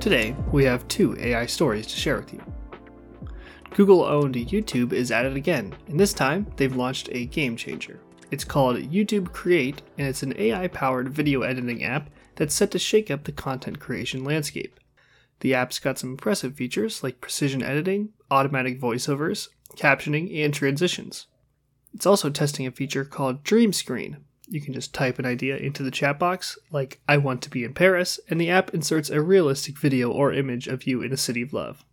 Today, we have two AI stories to share with you. Google owned YouTube is at it again, and this time they've launched a game changer. It's called YouTube Create, and it's an AI powered video editing app that's set to shake up the content creation landscape. The app's got some impressive features like precision editing, automatic voiceovers, captioning, and transitions. It's also testing a feature called Dream Screen, you can just type an idea into the chat box, like, I want to be in Paris, and the app inserts a realistic video or image of you in a city of love.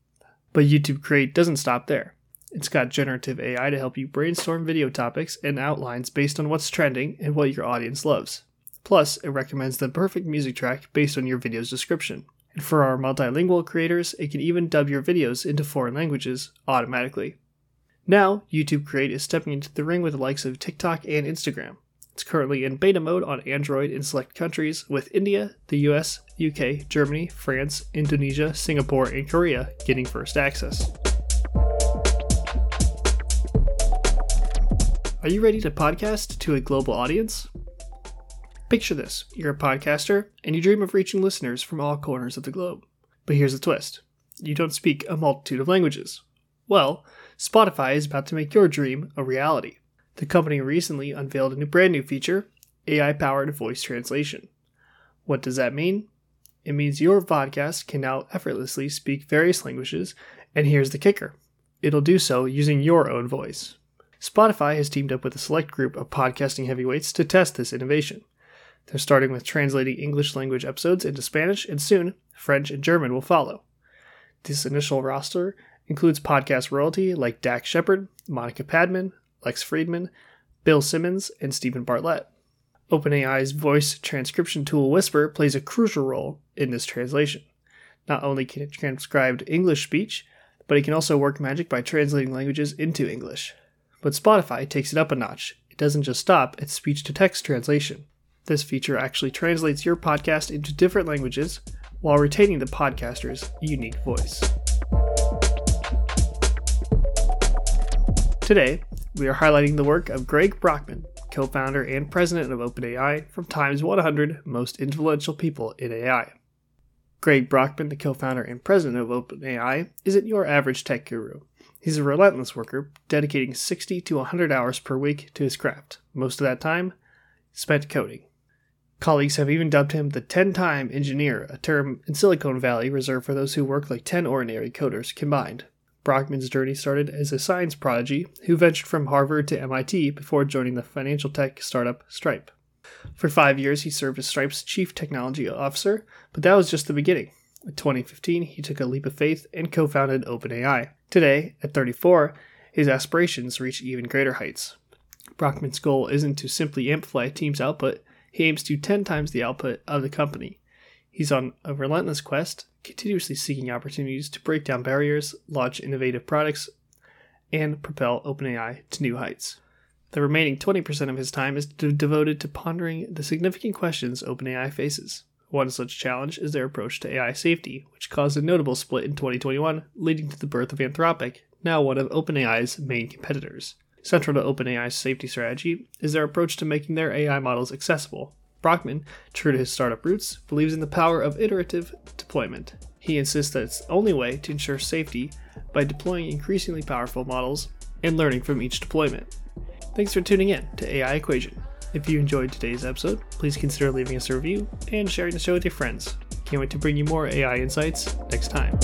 But YouTube Create doesn't stop there. It's got generative AI to help you brainstorm video topics and outlines based on what's trending and what your audience loves. Plus, it recommends the perfect music track based on your video's description. And for our multilingual creators, it can even dub your videos into foreign languages automatically. Now, YouTube Create is stepping into the ring with the likes of TikTok and Instagram. It's currently in beta mode on Android in select countries, with India, the US, UK, Germany, France, Indonesia, Singapore, and Korea getting first access. Are you ready to podcast to a global audience? Picture this you're a podcaster, and you dream of reaching listeners from all corners of the globe. But here's the twist you don't speak a multitude of languages. Well, Spotify is about to make your dream a reality. The company recently unveiled a new, brand new feature AI powered voice translation. What does that mean? It means your podcast can now effortlessly speak various languages, and here's the kicker it'll do so using your own voice. Spotify has teamed up with a select group of podcasting heavyweights to test this innovation. They're starting with translating English language episodes into Spanish, and soon French and German will follow. This initial roster includes podcast royalty like Dax Shepard, Monica Padman, Lex Fridman, Bill Simmons, and Steven Bartlett. OpenAI's voice transcription tool Whisper plays a crucial role in this translation. Not only can it transcribe English speech, but it can also work magic by translating languages into English. But Spotify takes it up a notch. It doesn't just stop at speech to text translation. This feature actually translates your podcast into different languages while retaining the podcaster's unique voice. Today, we are highlighting the work of Greg Brockman, co founder and president of OpenAI from Time's 100 Most Influential People in AI. Greg Brockman, the co founder and president of OpenAI, isn't your average tech guru. He's a relentless worker, dedicating 60 to 100 hours per week to his craft, most of that time spent coding. Colleagues have even dubbed him the 10 time engineer, a term in Silicon Valley reserved for those who work like 10 ordinary coders combined. Brockman's journey started as a science prodigy who ventured from Harvard to MIT before joining the financial tech startup Stripe. For five years, he served as Stripe's chief technology officer, but that was just the beginning. In 2015, he took a leap of faith and co founded OpenAI. Today, at 34, his aspirations reach even greater heights. Brockman's goal isn't to simply amplify a team's output, he aims to 10 times the output of the company. He's on a relentless quest, continuously seeking opportunities to break down barriers, launch innovative products, and propel OpenAI to new heights. The remaining 20% of his time is de- devoted to pondering the significant questions OpenAI faces. One such challenge is their approach to AI safety, which caused a notable split in 2021, leading to the birth of Anthropic, now one of OpenAI's main competitors. Central to OpenAI's safety strategy is their approach to making their AI models accessible, Brockman, true to his startup roots, believes in the power of iterative deployment. He insists that it's the only way to ensure safety by deploying increasingly powerful models and learning from each deployment. Thanks for tuning in to AI Equation. If you enjoyed today's episode, please consider leaving us a review and sharing the show with your friends. Can't wait to bring you more AI insights next time.